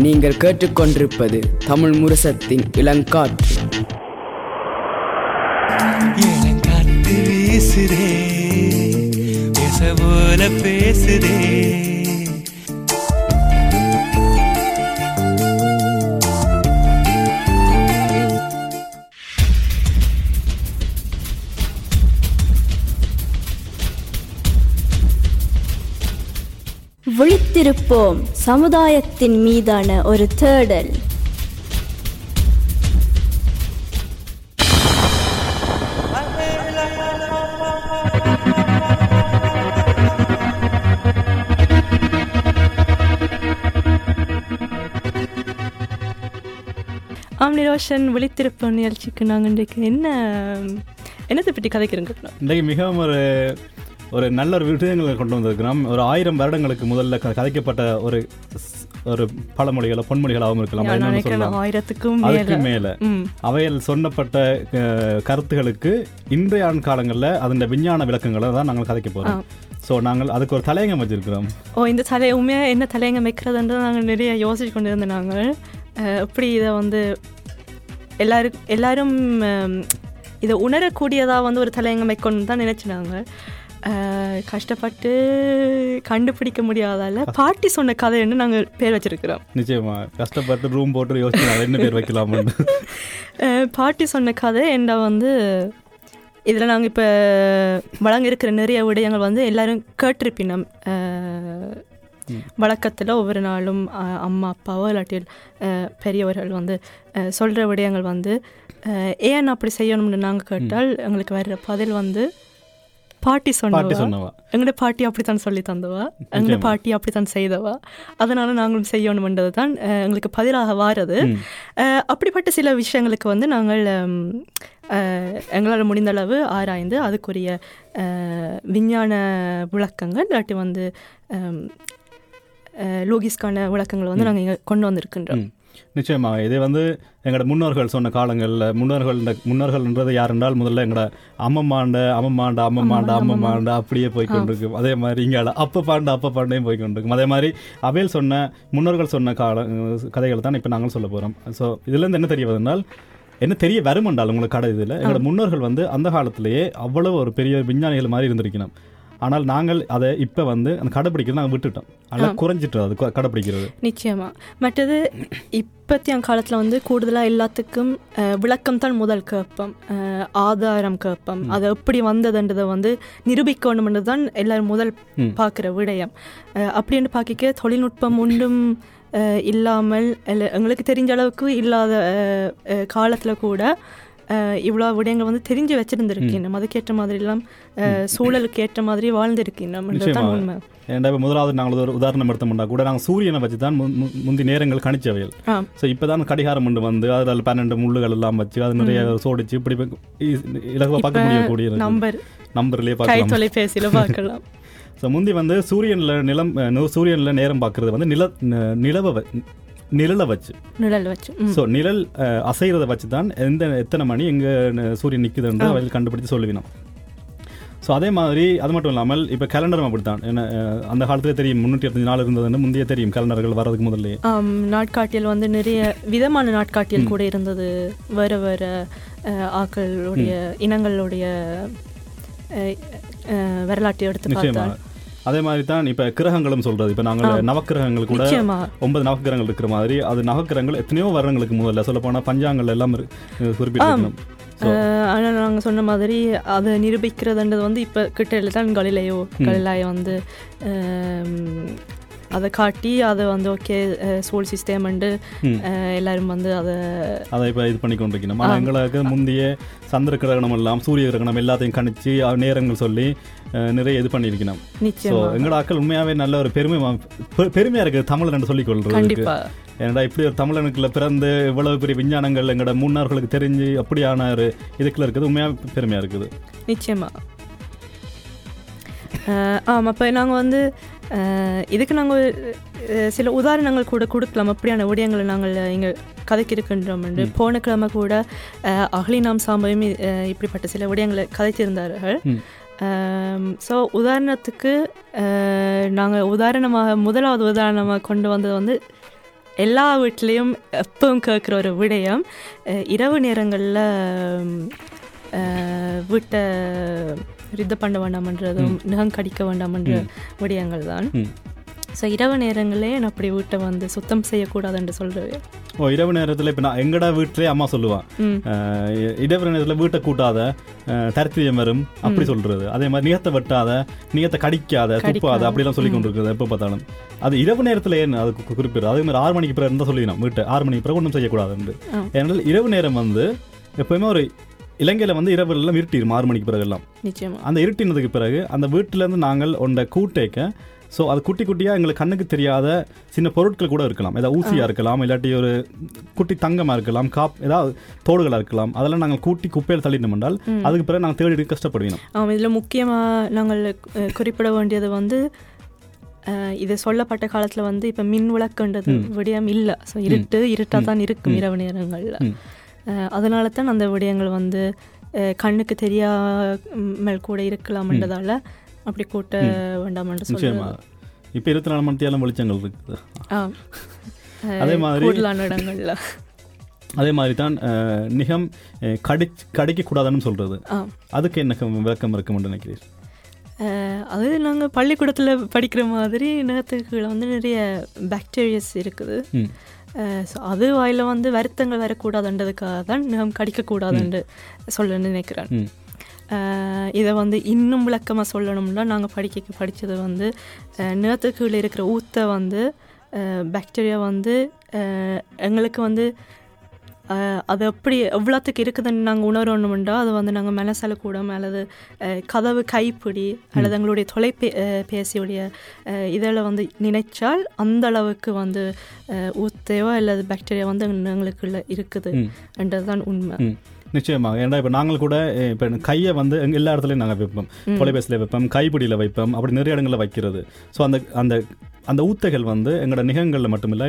நீங்கள் கேட்டுக்கொண்டிருப்பது தமிழ் முரசத்தின் இளங்காற்று. இளங்காத்து வீசுதே பேச போல பேசுதே. விழித்திருப்போம். சமுதாயத்தின் மீதான ஒரு தேடல். ஆம் நிரோஷன் விழித்திருப்போம் நிகழ்ச்சிக்கு நாங்கள் இன்றைக்கு என்ன என்னத்தை பற்றி கதைக்கிறோங்க? இன்றைக்கு மிகவும் ஒரு ஒரு நல்ல ஒரு விஷயங்களை கொண்டு வந்திருக்கிறோம். ஒரு ஆயிரம் வருடங்களுக்கு முதல்ல கதைக்கப்பட்ட ஒரு ஒரு பழமொழிகளோ பொன்மொழிகளாகவும் இருக்கலாம். என்னன்னு சொல்லலாம். ஆயிரத்துக்கும் அதுக்கு மேல. அவையில் சொன்னப்பட்ட கருத்துகளுக்கு இன்றைய ஆண் காலங்களில் அதன் விஞ்ஞான விளக்கங்களை தான் நாங்கள் கதைக்க போகிறோம் ஸோ நாங்கள் அதுக்கு ஒரு தலையங்கம் வச்சிருக்கிறோம். ஓ இந்த தலை உண்மையாக என்ன தலையங்க வைக்கிறதுன்றது நாங்கள் நிறைய யோசிச்சு கொண்டு இருந்தோம் நாங்கள் எப்படி இதை வந்து எல்லாரும் எல்லாரும் இதை உணரக்கூடியதாக வந்து ஒரு தலையங்கம் வைக்கணும்னு தான் நினச்சினாங்க கஷ்டப்பட்டு கண்டுபிடிக்க முடியாதால பாட்டி சொன்ன கதைன்னு நாங்கள் பேர் வச்சிருக்கிறோம். நிச்சயமா. கஷ்டப்பட்டு ரூம் போட்டு யோசிச்சு என்ன பேர் வைக்கலாம்னு. அஹ், பாட்டி சொன்ன கதை என்ன வந்து இதில் நாங்கள் இப்போ வழங்க இருக்கிற நிறைய விடயங்கள் வந்து எல்லாரும் கேட்டிருப்பினோம். வழக்கத்தில் ஒவ்வொரு நாளும் அம்மா அப்பாவோ இல்லாட்டி அஹ், பெரியவர்கள் வந்து சொல்கிற விடயங்கள் வந்து ஏன் அப்படி செய்யணும்னு நாங்கள் கேட்டால் எங்களுக்கு வர்ற பதில் வந்து பாட்டி சொன்னவா? சொன்னவா. எங்களோட பாட்டி அப்படித்தான் சொல்லி தந்தவா. எங்களோட பாட்டி அப்படித்தான் செய்தவா. அதனால நாங்களும் செய்யணும்ன்றது தான் எங்களுக்கு பதிலாக வாரது. அப்படிப்பட்ட சில விஷயங்களுக்கு வந்து நாங்கள் எங்களால் முடிந்த அளவு ஆராய்ந்து அதுக்குரிய விஞ்ஞான விளக்கங்கள் இல்லாட்டி வந்து லோகிஸ்கான விளக்கங்களை வந்து நாங்கள் கொண்டு வந்திருக்கின்றோம். நிச்சயமாக. இது வந்து எங்களோட முன்னோர்கள் சொன்ன காலங்களில் முன்னோர்கள் முன்னோர்கள்ன்றது யார் என்றால் முதல்ல எங்களோட அம்மம்மாண்ட அம்மம்மாண்ட அம்மம்மாண்ட அம்மம்மாண்ட அப்படியே போய் கொண்டிருக்கும் அதே மாதிரி இங்கே அப்ப பாண்ட அப்ப பாண்டையும் போய் கொண்டிருக்கும் அதே மாதிரி அவையில் சொன்ன முன்னோர்கள் சொன்ன கால கதைகள் தான் இப்போ நாங்கள் சொல்ல போகிறோம் ஸோ இதுலேருந்து என்ன தெரிய வருதுனால் என்ன தெரிய வரும் என்றால் உங்களுக்கு கடை இதில் எங்களோட முன்னோர்கள் வந்து அந்த காலத்திலேயே அவ்வளவு ஒரு பெரிய விஞ்ஞானிகள் மாதிரி இருந்திருக்கணும். ஆனால் நாங்கள் அதை இப்போ வந்து அந்த கடைப்பிடிக்கிறது நாங்கள் விட்டுட்டோம். அதெல்லாம் குறைஞ்சிட்டு அது கடைப்பிடிக்கிறது. நிச்சயமா. மற்றது இப்பத்திய காலத்தில் வந்து கூடுதலாக எல்லாத்துக்கும் விளக்கம் தான் முதல் கேட்போம் ஆதாரம் கேட்போம் அது எப்படி வந்ததுன்றதை வந்து நிரூபிக்கணும்ன்றது தான் எல்லாரும் முதல். பார்க்குற விடயம். அப்படின்னு பார்க்க தொழில்நுட்பம் ஒன்றும் அஹ், இல்லாமல் இல்ல எங்களுக்கு தெரிஞ்ச அளவுக்கு இல்லாத காலத்தில் கூட இவ்வளோ விடயங்கள் வந்து தெரிஞ்சு வச்சிருந்துருக்கணும் அதுக்கேற்ற மாதிரிலாம் சூழலுக்கு ஏற்ற மாதிரி நிச்சயமாக. உண்மை. ஏன்டா இப்போ முதலாவது நாங்கள் ஒரு உதாரணம் எடுத்தோம்னா கூட நாங்கள் சூரியனை வச்சு தான் முந்தி நேரங்கள் கணிச்சவைகள். ஆ. ஸோ இப்போ தான் கடிகாரம் கொண்டு வந்து அதில் பன்னெண்டு முள்ளுகள் எல்லாம் வச்சு அது நிறைய சோடிச்சு இப்படி போய் இ- இலகுவா பார்க்க முடியக்கூடிய நம்பர் நம்பர்லேயே பார்க்கலாம். தொலைபேசியில பார்க்கலாம். ஸோ முந்தி வந்து சூரியனில் நிலம் சூரியனில் நேரம் பார்க்கறது வந்து நில நிலவை நிழலை வச்சு. நிழல் வச்சு. ஸோ நிழல் அஹ், அசைறதை வச்சு தான் எந்த எத்தனை மணி எங்கே சூரியன் நிற்குதுன்ற அதில் கண்டுபிடிச்சு சொல்லுவினோம் ஸோ அதே மாதிரி அது மட்டும் இல்லாமல் இப்போ கேலண்டரும் அப்படித்தான். என்ன அந்த காலத்துல தெரியும் முந்நூற்றி அறுபத்தஞ்சு நாள் இருந்ததுன்னு முந்தைய தெரியும் கேலண்டர்கள் வரதுக்கு முதல்ல. நாட்காட்டியல் வந்து நிறைய விதமான நாட்காட்டியல் கூட இருந்தது. வேற வேற ஆக்களுடைய இனங்களுடைய வரலாற்றை எடுத்து பார்த்தால். அதே மாதிரி தான் இப்போ கிரகங்களும் சொல்றது. இப்போ நாங்கள் நவக்கிரகங்கள் கூட ஒன்பது நவக்கிரகங்கள் இருக்கிற மாதிரி அது நவக்கிரகங்கள் எத்தனையோ வருடங்களுக்கு முதல்ல. சொல்ல போனால் பஞ்சாங்கங்கள் எல்லாம் குறிப்பிட்டிருக்கணும். So, அஹ், ஆனா நாங்க சொன்ன மாதிரி அதை நிரூபிக்கிறதுன்றது வந்து இப்ப கிட்ட தான் கலிலையோ கலிலாய வந்து அதை காட்டி அதை வந்து ஓகே சோல் சிஸ்டம் ம். எல்லாரும் வந்து அதை அதை இப்போ இது பண்ணி கொண்டிருக்கணும். ஆனால் எங்களுக்கு முந்தைய சந்திர கிரகணம் எல்லாம் சூரிய கிரகணம் எல்லாத்தையும் கணிச்சு நேரங்கள் சொல்லி நிறைய இது பண்ணியிருக்கணும். ஸோ எங்களோட ஆக்கள் உண்மையாவே நல்ல ஒரு பெருமை பெ- பெருமையா இருக்கு தமிழ் என்று சொல்லிக் கொள்றதுக்கு. ஏன்டா இப்படி ஒரு தமிழனுக்குள்ள பிறந்து இவ்வளவு பெரிய விஞ்ஞானங்கள் எங்களோட முன்னோர்களுக்கு தெரிஞ்சு அப்படியான ஒரு இதுக்குள்ள இருக்குது. உண்மையா பெருமையா இருக்குது. நிச்சயமா. அஹ் ஆமாம் அப்போ நாங்கள் வந்து இதுக்கு நாங்கள் சில உதாரணங்கள் கூட கொடுக்கலாம். அப்படியான விடயங்களை நாங்கள் இங்கே கதைக்கு இருக்கின்றோம் என்று போன கிழமை கூட அஹ், அகலினாம் சாம்பையும் அஹ், இப்படிப்பட்ட சில விடயங்களை கதைத்திருந்தார்கள். ஸோ உதாரணத்துக்கு நாங்கள் உதாரணமாக முதலாவது உதாரணமாக கொண்டு வந்தது வந்து எல்லா வீட்லேயும் எப்பவும் கேட்குற ஒரு விடயம். இரவு நேரங்களில் வீட்டை ரித்த பண்ண வேண்டாமன்றதும் நகம் கடிக்க வேண்டாமன்ற விடயங்கள் தான். ஸோ இரவு நேரங்களே நான் அப்படி வீட்டை வந்து சுத்தம் செய்யக்கூடாதுன்னு சொல்கிறது ஓ இரவு நேரத்தில் இப்போ நான் எங்கடா வீட்டிலே அம்மா சொல்லுவான் இரவு நேரத்தில் வீட்டை கூட்டாத தரித்திரியம் வரும் அப்படி சொல்றது. அதே மாதிரி நிகத்தை வெட்டாத நிகத்தை கடிக்காத துப்பாத அப்படிலாம் சொல்லி கொண்டிருக்குது எப்போ பார்த்தாலும். அது இரவு நேரத்தில் ஏன் அது குறிப்பிடுறது? அதே மாதிரி ஆறு மணிக்கு பிறகு இருந்தால் சொல்லிடணும் வீட்டை. ஆறு மணிக்கு பிறகு ஒன்றும் செய்யக்கூடாதுன்னு ஆ. ஏனென்றால் இரவு நேரம் வந்து எப்பவுமே ஒரு இலங்கையில் வந்து இரவு எல்லாம் இருட்டிடும் ஆறு மணிக்கு பிறகு எல்லாம் அந்த இருட்டினதுக்கு பிறகு அந்த வீட்டிலேருந்து நாங்கள் ஒன்றை கூட்டேக்க ஸோ அது குட்டி குட்டியாக எங்களுக்கு கண்ணுக்கு தெரியாத சின்ன பொருட்கள் கூட இருக்கலாம். ஏதாவது ஊசியாக இருக்கலாம் இல்லாட்டி ஒரு குட்டி தங்கமாக இருக்கலாம் காப் ஏதாவது தோடுகளாக இருக்கலாம் அதெல்லாம் நாங்கள் கூட்டி குப்பையில் தள்ளிட்டோம் என்றால் அதுக்கு பிறகு நாங்கள் தேடி கஷ்டப்படுவோம் இதில் முக்கியமாக நாங்கள் குறிப்பிட வேண்டியது வந்து இது சொல்லப்பட்ட காலத்தில் வந்து இப்போ மின் விளக்குன்றது விடயம் இல்லை. ஸோ இருட்டு இருட்டாக தான் இருக்கும் இரவு நேரங்களில். அதனால தான் அந்த விடயங்கள் வந்து கண்ணுக்கு தெரியாமல் கூட இருக்கலாம்ன்றதால அப்படி கூட்ட வேண்டாம்னு நிச்சயமா. இப்போ இருபத்தி நாலு மணி நேரம் வெளிச்சங்கள் இருக்குது. அதே மாதிரி- இடங்கள்ல. அதே மாதிரி தான் நிகம் கடி கடிக்கக்கூடாதுன்னு சொல்கிறது அதுக்கு என்ன விளக்கம் இருக்கும்னு நினைக்கிறீர்? அது நாங்கள் பள்ளிக்கூடத்தில் படிக்கிற மாதிரி நகத்துக்குள்ள வந்து நிறைய பாக்டீரியாஸ் இருக்குது. ஸோ அது வாயில் வந்து வருத்தங்கள் வரக்கூடாதுன்றதுக்காக தான் நகம் கடிக்கக்கூடாதுன்னு சொல்ல நினைக்கிறேன். இதை வந்து இன்னும் விளக்கமாக சொல்லணும்னா நாங்கள் படிக்க படித்தது வந்து நிலத்துக்குள்ள இருக்கிற ஊத்தை வந்து பாக்டீரியா வந்து எங்களுக்கு வந்து அது எப்படி எவ்வளோத்துக்கு இருக்குதுன்னு நாங்கள் உணரணும்டா? அது வந்து நாங்கள் மனசலக்கூடம் அல்லது அஹ், கதவு கைப்பிடி அல்லது எங்களுடைய தொலைபே பேசியுடைய இதில் வந்து நினைச்சால் அந்த அளவுக்கு வந்து ஊத்தையோ அல்லது பாக்டீரியா வந்து எங்களுக்குள்ள இருக்குது. என்றதுதான் உண்மை. நிச்சயமாக. ஏன்னா இப்போ நாங்கள் கூட இப்போ கையை வந்து எல்லா இடத்துலையும் நாங்கள் வைப்போம். தொலைபேசியில் வைப்போம் கைப்பிடியில் வைப்போம். அப்படி நிறைய இடங்களில் வைக்கிறது. ஸோ அந்த அந்த அந்த ஊத்தைகள் வந்து எங்களோட நிகங்களில் மட்டுமில்லை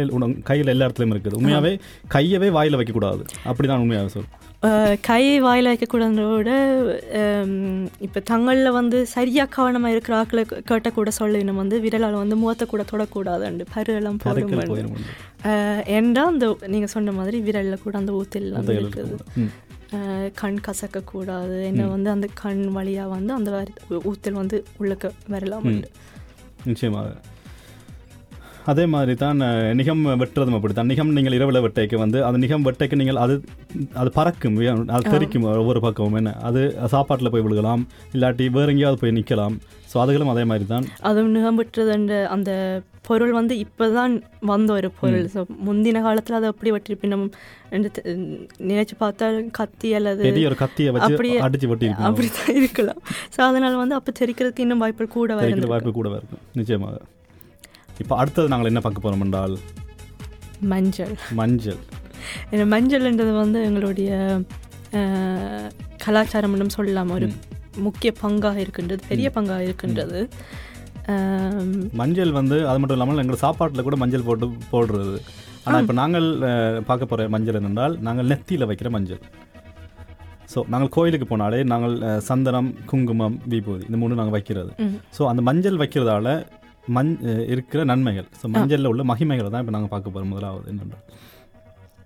கையில் எல்லா இடத்துலையும் இருக்குது. உண்மையாகவே கையவே வாயில் வைக்கக்கூடாது. அப்படி தான் உண்மையாக சொல் அஹ் கை வாயில் வைக்கக்கூடாதுன்றத விட இப்போ தங்களில் வந்து சரியாக கவனமாக இருக்கிற ஆக்களை கேட்ட கூட சொல்லி. நம்ம வந்து விரலால் வந்து முகத்தை கூட தொடக்கூடாதுண்டு. பரு எல்லாம் கதைகள் போடும் ஏண்டா அந்த நீங்கள் சொன்ன மாதிரி விரலில் கூட அந்த ஊத்தெல்லாம் இருக்குது. கண் கசக்கக்கூடாது. என்ன வந்து அந்த கண் வழியாக வந்து அந்த ஊத்தல் வந்து உள்ளக்க வரலாம் நிச்சயமாக. அதே மாதிரி தான் நிகம் வெட்டுறதும் அப்படி தான் நிகம் நீங்கள் இரவில் வெட்டைக்கு வந்து அந்த நிகம் வெட்டைக்கு நீங்கள் அது அது பறக்கும் அது தெரிக்கும் ஒவ்வொரு பக்கமும் என்ன. அது சாப்பாட்டில் போய் விழுகலாம் இல்லாட்டி வேற எங்கேயாவது போய் நிற்கலாம் ஸோ அதுகளும் அதே மாதிரி தான். அதுவும் நிகம்பெற்றதுன்ற அந்த பொருள் வந்து இப்போதான் வந்த ஒரு பொருள். ஸோ முந்தின காலத்தில் அதை அப்படி வெட்டிருப்பினும் நினைச்சு பார்த்தா கத்தி அல்லது ஒரு கத்தியை வச்சு அப்படியே அடிச்சு வெட்டி இருக்கணும் அப்படித்தான் இருக்கலாம். ஸோ அதனால வந்து அப்போ தெரிக்கிறதுக்கு இன்னும் வாய்ப்பு கூட வாய்ப்பு கூட இருக்கும் நிச்சயமாக. இப்போ அடுத்தது நாங்கள் என்ன பார்க்க போகிறோம் என்றால் மஞ்சள். மஞ்சள். ஏன்னா மஞ்சள்ன்றது வந்து எங்களுடைய கலாச்சாரம்னு சொல்லலாம். ஒரு முக்கிய பங்காக இருக்கின்றது பெரிய பங்காக இருக்கின்றது. மஞ்சள் வந்து அது மட்டும் இல்லாமல் எங்கள் சாப்பாட்டில் கூட மஞ்சள் போட்டு போடுறது. ஆனால் இப்போ நாங்கள் பார்க்க போகிற மஞ்சள் என்னென்றால் நாங்கள் நெத்தியில் வைக்கிற மஞ்சள். ஸோ நாங்கள் கோயிலுக்கு போனாலே நாங்கள் சந்தனம் குங்குமம் விபூதி இந்த மூணு நாங்கள் வைக்கிறது. ஸோ அந்த மஞ்சள் வைக்கிறதால மண் அஹ், இருக்கிற நன்மைகள். ஸோ மஞ்சளில் உள்ள மகிமைகளை தான் இப்போ நாங்கள் பார்க்க போகிறோம் முதலாவது என்னென்றால்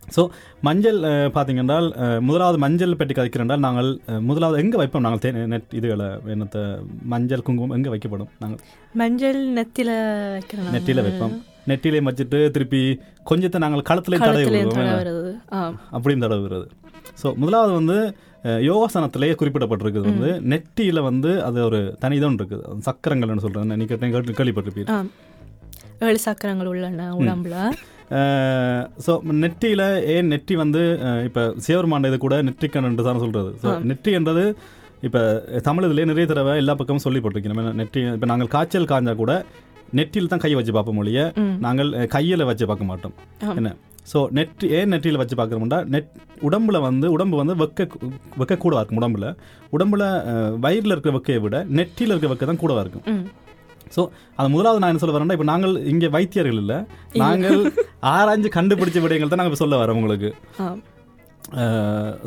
ஸோ மஞ்சள் பார்த்தீங்கன்றால் முதலாவது மஞ்சள் பெட்டி கதைக்கிறென்றால் நாங்கள் முதலாவது எங்கே வைப்போம் நாங்கள் தே நெட் இதுகளை என்னத்தை மஞ்சள் குங்குமம் எங்கே வைக்கப்படும் நாங்கள்? மஞ்சள் நெத்தில வைக்கிறோம் நெட்டியில் வைப்போம். நெட்டிலையும் வச்சுட்டு திருப்பி கொஞ்சத்தை நாங்கள் களத்துலேயும் தடவி அப்படின்னு தடவுகிறது ஸோ முதலாவது வந்து யோகாசனத்திலேயே குறிப்பிடப்பட்டிருக்குது வந்து நெட்டியில் வந்து அது ஒரு தனி இதொன்று இருக்குது. சக்கரங்கள்னு சொல்கிறேன் நீ கேட்டு கேட்டு கேள்விப்பட்டிருப்பீங்க ஏழு சக்கரங்கள் உள்ளன உடம்புல. ஸோ நெட்டியில் ஏன் நெட்டி வந்து இப்போ சேவர்மாண்ட இது கூட நெற்றிக்கண் தான் சொல்கிறது ஸோ நெற்றி என்றது இப்போ தமிழ் இதுலேயே நிறைய தடவை எல்லா பக்கமும் சொல்லிப்பட்டிருக்கோம் நம்ம நெற்றி இப்போ நாங்கள் காய்ச்சல் காய்ஞ்சா கூட நெற்றியில் தான் கை வச்சு பார்ப்போம் மொழிய நாங்கள் கையில் வச்சு பார்க்க மாட்டோம். என்ன? ஸோ நெற்றி ஏன் நெற்றியில் வச்சு பார்க்குறோம்னா நெட் உடம்புல வந்து உடம்பு வந்து வெக்க வெக்க கூடவா இருக்கும் உடம்புல. உடம்புல வயிறுல இருக்கிற வெக்கையை விட நெற்றியில் இருக்கிற வெக்க தான் கூடவா இருக்கும். ஸோ அது முதலாவது நான் என்ன சொல்ல வரேன்னா இப்போ நாங்கள் இங்கே வைத்தியர்கள் இல்லை. நாங்கள் ஆராய்ஞ்சு கண்டுபிடிச்ச விடயங்கள் தான் நாங்கள் இப்போ சொல்ல வரோம் உங்களுக்கு.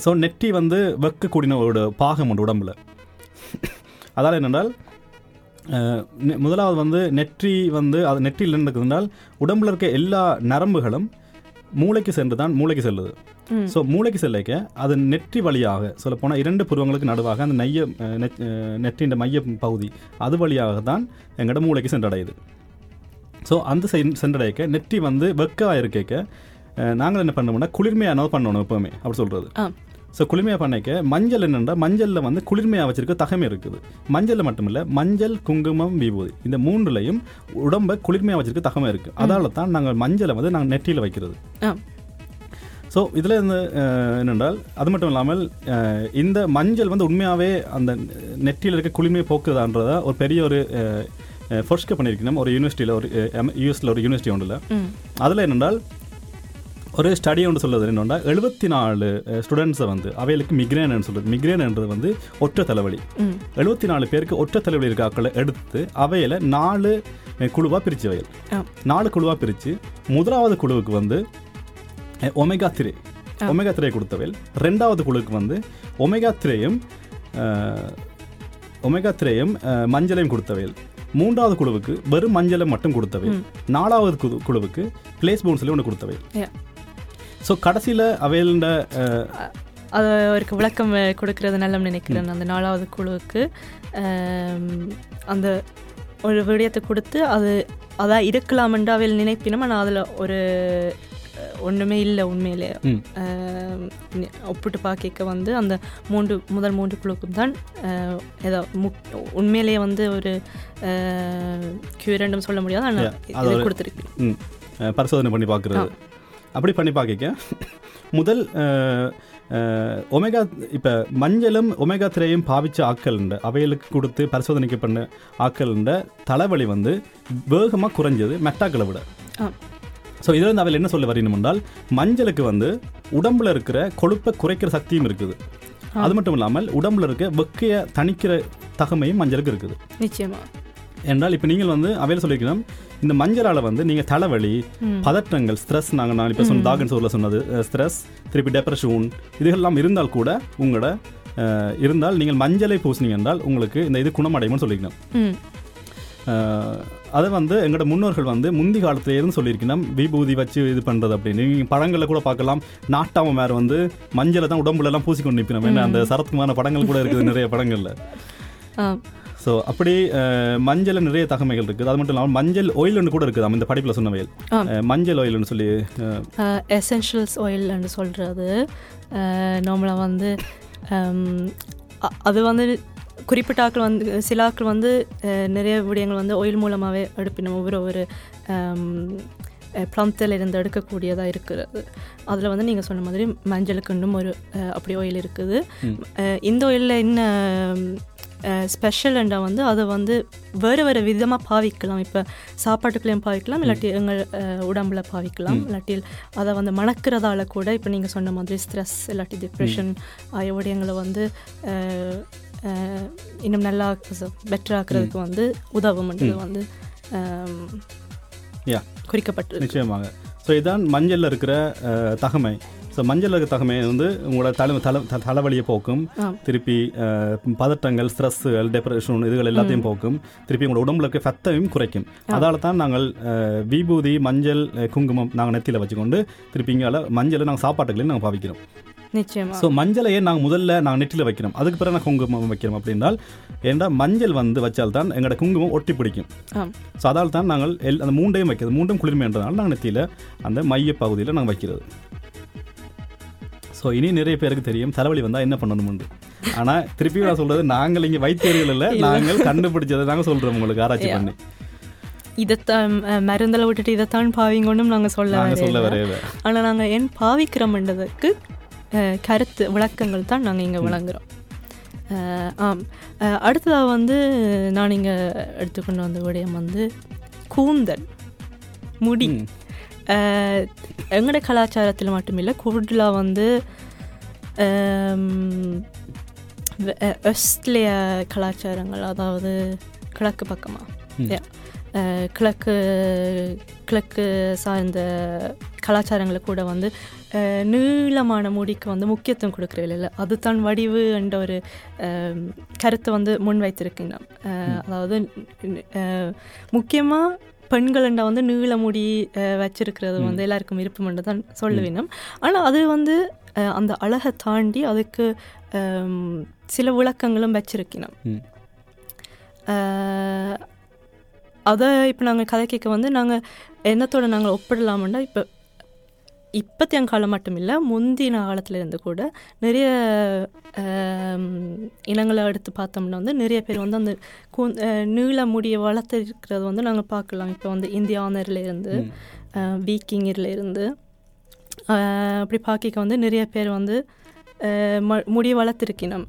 ஸோ நெற்றி வந்து வெக்கக்கூடிய ஒரு பாகம் உண்டு உடம்புல. அதால் என்னென்றால் முதலாவது வந்து நெற்றி வந்து அது நெற்றியில் இருந்துக்குதுனால் உடம்புல இருக்க எல்லா நரம்புகளும் மூளைக்கு சென்று தான் மூளைக்கு செல்லுது. ஸோ மூளைக்கு செல்லைக்க அது நெற்றி வழியாக சொல்லப்போனால் இரண்டு புருவங்களுக்கு நடுவாக அந்த நெய்ய நெற்றியின் மைய பகுதி அது வழியாக தான் எங்களோட மூளைக்கு சென்றடையுது. ஸோ அந்த சென் சென்றடைக்க நெற்றி வந்து வெக்கமாக இருக்க நாங்கள் என்ன பண்ணோம்னா குளிர்மையான பண்ணணும் எப்பவுமே அப்படி சொல்கிறது ஸோ குளிர்மையாக பண்ணிக்க மஞ்சள் என்னென்னா மஞ்சளில் வந்து குளிர்மையாக வச்சிருக்க தகமை இருக்குது. மஞ்சளில் மட்டும் இல்லை மஞ்சள் குங்குமம் விபூதி. இந்த மூன்றுலையும் உடம்பை குளிர்மையாக வச்சிருக்க தகமை இருக்குது அதால தான் நாங்கள் மஞ்சளை வந்து நாங்கள் நெற்றியில் வைக்கிறது. ஸோ இதில் இருந்து என்னென்றால் அது மட்டும் இல்லாமல் இந்த மஞ்சள் வந்து உண்மையாகவே அந்த நெற்றியில் இருக்க குளிமையை போக்குதான்றத ஒரு பெரிய ஒரு ஃபர்ஸ்ட் பண்ணியிருக்கணும். ஒரு யூனிவர்சிட்டியில் ஒரு யூஎஸில் ஒரு யூனிவர்சிட்டி ஒன்றில் அதில் என்னென்றால் ஒரு ஸ்டடி ஒன்று சொல்லுது. என்னென்னா எழுபத்தி நாலு ஸ்டூடெண்ட்ஸை வந்து அவைகளுக்கு மிக்ரேன்னு சொல்கிறது மிக்ரேன்ன்றது வந்து ஒற்றை தலைவலி. எழுபத்தி நாலு பேருக்கு ஒற்றை தலைவலி இருக்க ஆட்களை எடுத்து அவையில் நாலு குழுவாக பிரித்து வயல் நாலு குழுவாக பிரித்து முதலாவது குழுவுக்கு வந்து ஒமேகா த்ரீ ஒமேகா த்ரீ கொடுத்தவையில் ரெண்டாவது குழுவுக்கு வந்து ஒமேகா த்ரேயும் ஒமேகா த்ரேயும் மஞ்சளையும் கொடுத்தவையில் மூன்றாவது குழுவுக்கு வெறும் மஞ்சளை மட்டும் கொடுத்தவை நாலாவது குழு குழுவுக்கு பிளேஸ் பவுன்ஸ்லேயும் ஒன்று கொடுத்தவை. ஸோ கடைசியில் அவையில்ட அது அவருக்கு விளக்கம் கொடுக்கறது நல்ல நினைக்கிறேன். அந்த நாலாவது குழுவுக்கு அந்த ஒரு விடயத்தை கொடுத்து அது அதான் இருக்கலாமென்று அவையில் நினைப்பினும் ஆனால் அதில் ஒரு ஒண்ணுமே இல்லை உண்மையிலே. ஒப்பிட்டு பார்க்க வந்து அந்த மூன்று முதல் மூன்று குழுக்கும் தான் ஏதோ முக் உண்மையிலேயே வந்து ஒரு கியூரண்டும் சொல்ல முடியாது ஆனால் கொடுத்துருக்கு. பரிசோதனை பண்ணி பார்க்குறது. அப்படி பண்ணி பார்க்க முதல் ஒமேகா இப்போ மஞ்சளும் ஒமேகா திரையும் பாவிச்ச ஆக்கள் உண்டு. அவைகளுக்கு கொடுத்து பரிசோதனைக்கு பண்ண ஆக்கள் உண்ட. தலைவலி வந்து வேகமாக குறைஞ்சது மெட்டாக்களை விட. ஸோ இதில் வந்து அவையில் என்ன சொல்ல வரணும் என்றால் மஞ்சளுக்கு வந்து உடம்புல இருக்கிற கொழுப்பை குறைக்கிற சக்தியும் இருக்குது. அது மட்டும் இல்லாமல் உடம்புல இருக்க வெக்கைய தணிக்கிற தகமையும் மஞ்சளுக்கு இருக்குது. நிச்சயமா. என்றால் இப்போ நீங்கள் வந்து அவையில் சொல்லியிருக்கணும் இந்த மஞ்சளால் வந்து நீங்கள் தலைவலி பதற்றங்கள் ஸ்ட்ரெஸ் நாங்கள் நான் இப்போ சொன்ன டாகன் சோரில் சொன்னது ஸ்ட்ரெஸ் திருப்பி டெப்ரெஷன் இதுகெல்லாம் இருந்தால் கூட உங்களோட இருந்தால் நீங்கள் மஞ்சளை பூசினீங்க என்றால் உங்களுக்கு இந்த இது குணமடையும்னு சொல்லியிருக்கணும் அதை வந்து எங்களோட முன்னோர்கள் வந்து முந்தி காலத்துல இருந்து சொல்லியிருக்கணும் விபூதி வச்சு இது பண்ணுறது அப்படின்னு நீங்கள் படங்களில் கூட பார்க்கலாம் நாட்டாம மேர் வந்து மஞ்சளை தான் உடம்புல எல்லாம் பூசிக்கொண்டு நிற்பினோம் ஏன்னா அந்த சரத்குமான படங்கள் கூட இருக்குது நிறைய படங்களில். ஸோ அப்படி அஹ், மஞ்சள்ல நிறைய தகமைகள் இருக்குது. அது மட்டும் இல்லாமல் மஞ்சள் ஆயில்னு கூட இருக்குது இந்த படிப்பில். அஹ், மஞ்சள் ஆயில்னு சொல்லி எசென்ஷியல்ஸ் ஆயில்னு சொல்கிறது நார்மலாக வந்து அது வந்து குறிப்பிட்ட ஆட்கள் வந்து சில ஆட்கள் வந்து நிறைய விடயங்கள் வந்து ஆயில் மூலமாகவே எடுப்பினோம் ஒவ்வொரு ஒரு பிளம்த்தில் இருந்து எடுக்கக்கூடியதாக இருக்கிறது. அதில் வந்து நீங்கள் சொன்ன மாதிரி மஞ்சளுக்கு இன்னும் ஒரு அப்படி ஆயில் இருக்குது. இந்த ஆயிலில் என்ன ஸ்பெஷல்ண்டா வந்து அதை வந்து வேறு வேறு விதமாக பாவிக்கலாம். இப்போ சாப்பாட்டுக்குள்ளேயும் பாவிக்கலாம் இல்லாட்டி எங்கள் உடம்புல பாவிக்கலாம். இல்லாட்டி அதை வந்து மணக்கிறதால கூட இப்போ நீங்கள் சொன்ன மாதிரி ஸ்ட்ரெஸ் இல்லாட்டி டிப்ரெஷன் ஆகிய விடயங்களை வந்து இன்னும் நல்லா பெட்டர் ஆக்குறதுக்கு வந்து உதவும்ன்றது வந்து குறிக்கப்பட்டு நிச்சயமாக. ஸோ இதான் மஞ்சளில் இருக்கிற தகமை. ஸோ மஞ்சள் தகமை வந்து உங்களோட தலை தலை தலைவலியை போக்கும். திருப்பி பதட்டங்கள் ஸ்ட்ரெஸ்ஸுகள் டெப்ரெஷன் இதுகள் எல்லாத்தையும் போக்கும். திருப்பி உங்களோட உடம்புல இருக்க ஃபத்தையும் குறைக்கும். அதால தான் நாங்கள் விபூதி மஞ்சள் குங்குமம் நாங்கள் நெத்தியில் வச்சுக்கொண்டு திருப்பி இங்கே மஞ்சளை நாங்கள் சாப்பாட்டுகளையும் நாங்கள் பாவிக்கிறோம். நிச்சயமா. ஸோ மஞ்சளையே நாங்கள் முதல்ல நாங்கள் நெட்டில் வைக்கிறோம். அதுக்கு பிறகு நான் குங்குமம் வைக்கிறோம் அப்படின்னால் ஏன்னா மஞ்சள் வந்து வச்சால்தான் எங்களோட குங்குமம் ஒட்டி பிடிக்கும். ஸோ அதால் தான் நாங்கள் எல் அந்த மூண்டையும் வைக்கிறது. மூண்டும் குளிர்மைன்றதுனால நாங்கள் நெத்தியில் அந்த மைய பகுதியில் நாங்கள் வைக்கிறது. ஸோ இனி நிறைய பேருக்கு தெரியும் தலைவலி வந்தால் என்ன பண்ணணும்னு. ஆனால் திருப்பி நான் சொல்கிறது நாங்கள் இங்கே வைத்தியர்கள் இல்லை நாங்கள் கண்டுபிடிச்சதை நாங்கள் சொல்கிறோம் உங்களுக்கு ஆராய்ச்சி பண்ணி. இதைத்தான் அஹ், மருந்தெல்லாம் விட்டுட்டு இதைத்தான் பாவிங்கொண்டும் நாங்கள் சொல்ல சொல்ல வரையில. ஆனால் நாங்கள் ஏன் பாவிக்கிறோம்ன்றதுக்கு கருத்து விளக்கங்கள் தான் நாங்கள் இங்கே வழங்குறோம். அஹ், ஆம். அடுத்ததாக வந்து நான் இங்கே எடுத்துக்கொண்டு வந்த விடயம் வந்து கூந்தல். முடி. எங்களோட கலாச்சாரத்தில் மட்டுமில்லை கூடுதலாக வந்து அம், வெ- அஹ், ஆஸ்திரேலிய கலாச்சாரங்கள் அதாவது கிழக்கு பக்கமாக கிழக்கு கிழக்கு சார்ந்த கலாச்சாரங்களை கூட வந்து நீளமான முடிக்கு வந்து முக்கியத்துவம் கொடுக்குறதில்ல இல்லை அதுதான் வடிவு என்ற ஒரு கருத்தை வந்து முன் வைத்திருக்கீங்க அதாவது முக்கியமாக பெண்களண்டா வந்து நீள முடி வச்சிருக்கிறது வந்து எல்லாருக்கும் விருப்பம் தான் சொல்ல வேணும் ஆனால் அது வந்து அந்த அழகை தாண்டி அதுக்கு சில விளக்கங்களும் வச்சிருக்கணும். அதை இப்போ நாங்கள் கதை கேட்க வந்து நாங்கள் என்னத்தோட நாங்கள் ஒப்பிடலாம்னா இப்போ இப்பத்திய காலம் மட்டும் இல்லை முந்தின காலத்துல இருந்து கூட நிறைய இனங்களை எடுத்து பார்த்தோம்னா வந்து நிறைய பேர் வந்து அந்த கூ நீள முடியை வளர்த்துருக்கிறது வந்து நாங்கள் பார்க்கலாம். இப்போ வந்து இந்தியானர்ல இருந்து வீக்கிங்கில் இருந்து ஆஹ், அப்படி பார்க்க வந்து நிறைய பேர் வந்து முடி வளர்த்துருக்கணும்.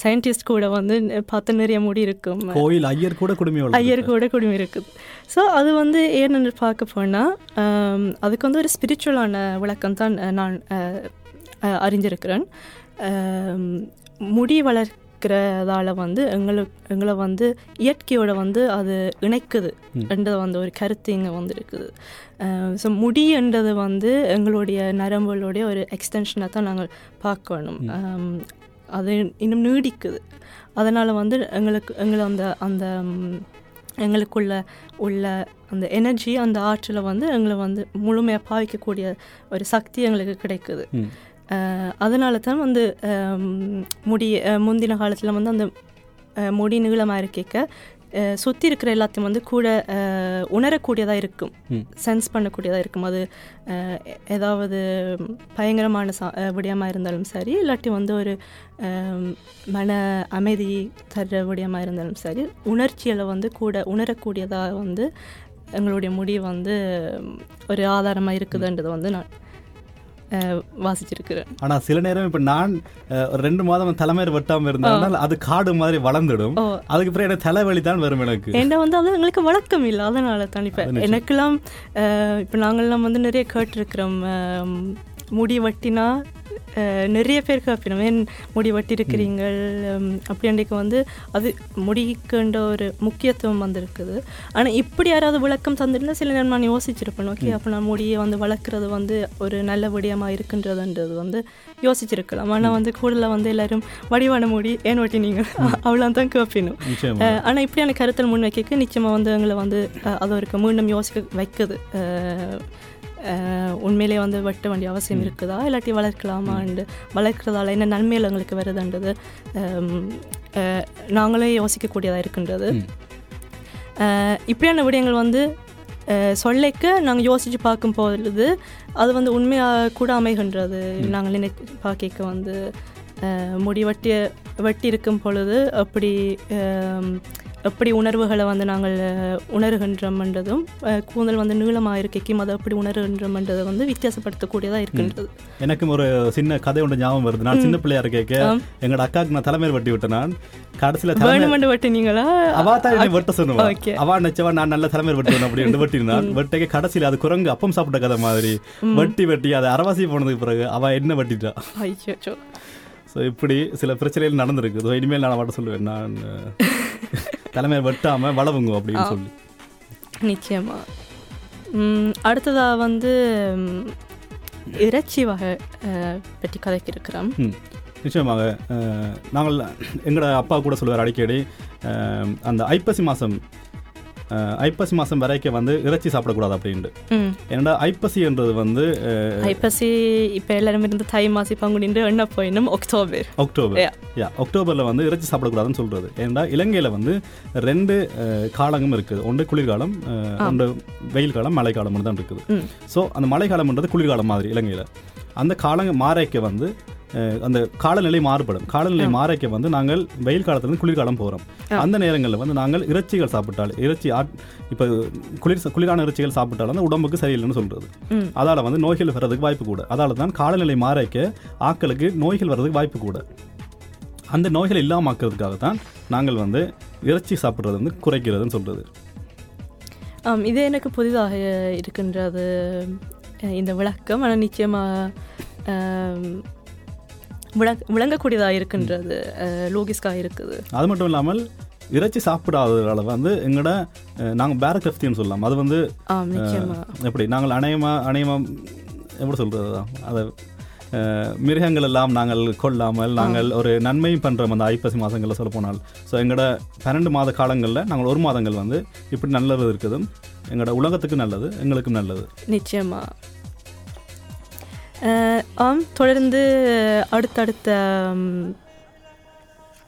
சயின்டிஸ்ட் கூட வந்து பார்த்து நிறைய முடி இருக்கும். கோயில் ஐயர் கூட குடுமி வளர்த்து ஐயர் கூட குடுமி இருக்குது ஸோ அது வந்து ஏன்னு பார்க்க போனால் அதுக்கு வந்து ஒரு ஸ்பிரிச்சுவலான விளக்கம் தான் நான் அறிஞ்சிருக்கிறேன் முடி வளர்க்கிறதால வந்து எங்களுக்கு எங்களை வந்து இயற்கையோட வந்து அது இணைக்குது என்றது வந்து ஒரு கருத்து இங்கே வந்து இருக்குது ஸோ முடின்றது வந்து எங்களுடைய நரம்புகளுடைய ஒரு எக்ஸ்டென்ஷனாக தான் நாங்கள் பார்க்கணும். அது இன்னும் நீடிக்குது. அதனால் வந்து எங்களுக்கு எங்களை அந்த அந்த எங்களுக்குள்ள உள்ள அந்த எனர்ஜி அந்த ஆற்றலை வந்து எங்களை வந்து முழுமையாக பாவிக்கக்கூடிய ஒரு சக்தி எங்களுக்கு கிடைக்குது. அதனால தான் வந்து முடி முந்தின காலத்தில் வந்து அந்த முடி நீளமாக இருக்க சுற்றி இருக்கிற எல்லாத்தையும் வந்து கூட உணரக்கூடியதாக இருக்கும். சென்ஸ் பண்ணக்கூடியதாக இருக்கும் அது ஏதாவது பயங்கரமான சா விடயமாக இருந்தாலும் சரி இல்லாட்டி வந்து ஒரு மன அமைதி தர்ற விடயமாக இருந்தாலும் சரி உணர்ச்சிகளை வந்து கூட உணரக்கூடியதாக வந்து எங்களுடைய முடி வந்து ஒரு ஆதாரமாக இருக்குதுன்றதை வந்து நான் வாசிச்சிருக்கிறேன். ஆனா சில நேரம் இப்ப நான் ஒரு ரெண்டு மாதம் தலைமையர் வெட்டாம இருந்தால் அது காடு மாதிரி வளர்ந்துடும். அதுக்கு பிறகு எனக்கு தலைவலி தான் வரும் எனக்கு. ஏன்னா வந்து அது எங்களுக்கு வழக்கம் இல்லை. அதனால தான் இப்போ எனக்கெல்லாம் இப்போ நாங்கள்லாம் வந்து நிறைய கேட்டிருக்கிறோம். முடி வட்டினா நிறைய பேர் கேட்பினோம் ஏன் முடி வட்டி இருக்கிறீங்கள் அப்படின்றைக்கு வந்து அது முடிக்குன்ற ஒரு முக்கியத்துவம் வந்திருக்குது. ஆனால் இப்படி யாராவது விளக்கம் தந்திருந்தா சில நேரம் நான் யோசிச்சிருப்பேன் ஓகே அப்போ நான் முடியை வந்து வளர்க்குறது வந்து ஒரு நல்ல விடயமாக இருக்குன்றதுன்றது வந்து யோசிச்சிருக்கலாம். ஆனால் வந்து கூடுதலாக வந்து எல்லாரும் வடிவான முடி ஏன் வட்டினீங்க? அவ்வளோ தான் கேட்பினும் நிச்சயமா. அஹ் ஆனா இப்படியான கருத்தல் முன்வைக்க நிச்சயமா வந்து எங்களை வந்து அது ஒரு மீண்டும் யோசிக்க வைக்குது. உண்மையிலே வந்து வெட்ட வேண்டிய அவசியம் இருக்குதா? இல்லாட்டி வளர்க்கலாமாண்டு வளர்க்குறதால என்ன நன்மைகள் எங்களுக்கு வருதுன்றது நாங்களே யோசிக்கக்கூடியதாக இருக்கின்றது. இப்படியான விடயங்கள் வந்து சொல்லைக்க நாங்கள் யோசித்து பார்க்கும் பொழுது அது வந்து உண்மையாக கூட அமைகின்றது. நாங்கள் நினை பார்க்க வந்து முடி வெட்டி வெட்டி இருக்கும் பொழுது அப்படி எப்படி உணர்வுகளை வந்து நாங்கள் உணர்கின்றோம்ன்றதும் கூந்தல் வந்து நீளமாக இருக்கைக்கும் அதை எப்படி உணர்கின்றோம்ன்றதை வந்து வித்தியாசப்படுத்தக்கூடியதாக இருக்கின்றது. எனக்கும் ஒரு சின்ன கதை ஒன்று ஞாபகம் வருது. நான் சின்ன பிள்ளையா கேட்க எங்களோட அக்காவுக்கு நான் தலைமையர் வெட்டி விட்டேன் நான். கடைசியில வேணுமெண்டு வெட்டினீங்களா? அவா தான் வெட்ட சொன்னுவா Okay. அவா நினைச்சவா நான் நல்ல தலைமையர் வெட்டுவேன் அப்படின்னு வெட்டினான் வெட்டைக்கு கடைசியில அது குரங்கு அப்பம் சாப்பிட்ட கதை மாதிரி. வெட்டி வெட்டி அது அரவாசி போனதுக்கு பிறகு அவ என்ன வெட்டிட்டா? ஸோ இப்படி சில பிரச்சனைகள் நடந்திருக்கு. ஸோ இனிமேல் நான் அவட்ட சொல்லுவேன். நான் தலைமையை வெட்டாம வளவுங்க அப்படின்னு சொல்லி. நிச்சயமா. ம், அடுத்ததா வந்து இறைச்சி வகை பற்றி கதைக்கு இருக்கிறோம் நிச்சயமாக நாங்கள் எங்களோட அப்பா கூட சொல்லுவார் அடிக்கடி அந்த ஐப்பசி மாதம் ஐப்பசி மாதம் வரைக்கும் வந்து இறைச்சி சாப்பிடக்கூடாது அப்படின்ட்டு. ஏன்னா ஐப்பசின்றது வந்து ஐப்பசி இப்போ எல்லாரும் இருந்து தை மாசி பங்குனின்று என்ன போயினும் அக்டோபர் அக்டோபர். யா அக்டோபரில் வந்து இறைச்சி சாப்பிடக்கூடாதுன்னு சொல்கிறது ஏன்னா இலங்கையில் வந்து ரெண்டு காலங்களும் இருக்குது ஒன்று குளிர்காலம் ஒன்று வெயில் காலம் மழைக்காலம் தான் இருக்குது. ஸோ அந்த மழைக்காலம்ன்றது குளிர்காலம் மாதிரி இலங்கையில். அந்த காலங்க மாறைக்க வந்து அந்த காலநிலை மாறுபடும். காலநிலை மாறைக்க வந்து நாங்கள் வெயில் காலத்துலேருந்து குளிர்காலம் போகிறோம் அந்த நேரங்களில் வந்து நாங்கள் இறைச்சிகள் சாப்பிட்டால் இறைச்சி ஆட் இப்போ குளிர் குளிரான இறைச்சிகள் சாப்பிட்டாலும் அந்த உடம்புக்கு சரியில்லைன்னு சொல்கிறது. அதால் வந்து நோய்கள் வர்றதுக்கு வாய்ப்பு கூட. அதால தான் காலநிலை மாறைக்க ஆட்களுக்கு நோய்கள் வர்றதுக்கு வாய்ப்பு கூட. அந்த நோய்கள் இல்லாமல் ஆக்கிறதுக்காக தான் நாங்கள் வந்து இறைச்சி சாப்பிட்றது வந்து குறைக்கிறதுன்னு சொல்கிறது இது எனக்கு புதிதாக இருக்கின்றது இந்த விளக்கம். ஆனால் நிச்சயமாக விளங்கக்கூடியதாக இருக்கின்றது லோகிஸ்காக இருக்குது அது மட்டும் இல்லாமல் இறைச்சி சாப்பிடாததால வந்து எங்களோட நாங்கள் பேரகிரப்தின்னு சொல்லலாம். அது வந்து எப்படி நாங்கள் அநேகமா அநேகமா எப்படி சொல்கிறது அதை? மிருகங்கள் எல்லாம் நாங்கள் கொல்லாமல் நாங்கள் ஒரு நன்மையும் பண்ணுறோம் அந்த ஐப்பசி மாதங்களில் சொல்ல போனால் ஸோ எங்களோட பன்னெண்டு மாத காலங்களில் நாங்கள் ஒரு மாதங்கள் வந்து இப்படி நல்லது இருக்குதும் எங்களோட உலகத்துக்கு நல்லது எங்களுக்கும் நல்லது. நிச்சயமா. அஹ், ஆம் தொடர்ந்து அடுத்தடுத்த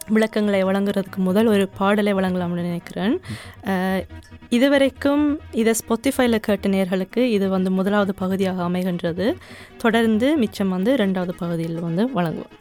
விளக்கங்களை வழங்குறதுக்கு முதல் ஒரு பாடலை வழங்கலாம்னு நினைக்கிறேன். இது இதுவரைக்கும் இதை ஸ்பாட்டிஃபைல கேட்ட நேர்களுக்கு இது வந்து முதலாவது பகுதியாக அமைகின்றது. தொடர்ந்து மிச்சம் வந்து ரெண்டாவது பகுதியில் வந்து வழங்குவோம்.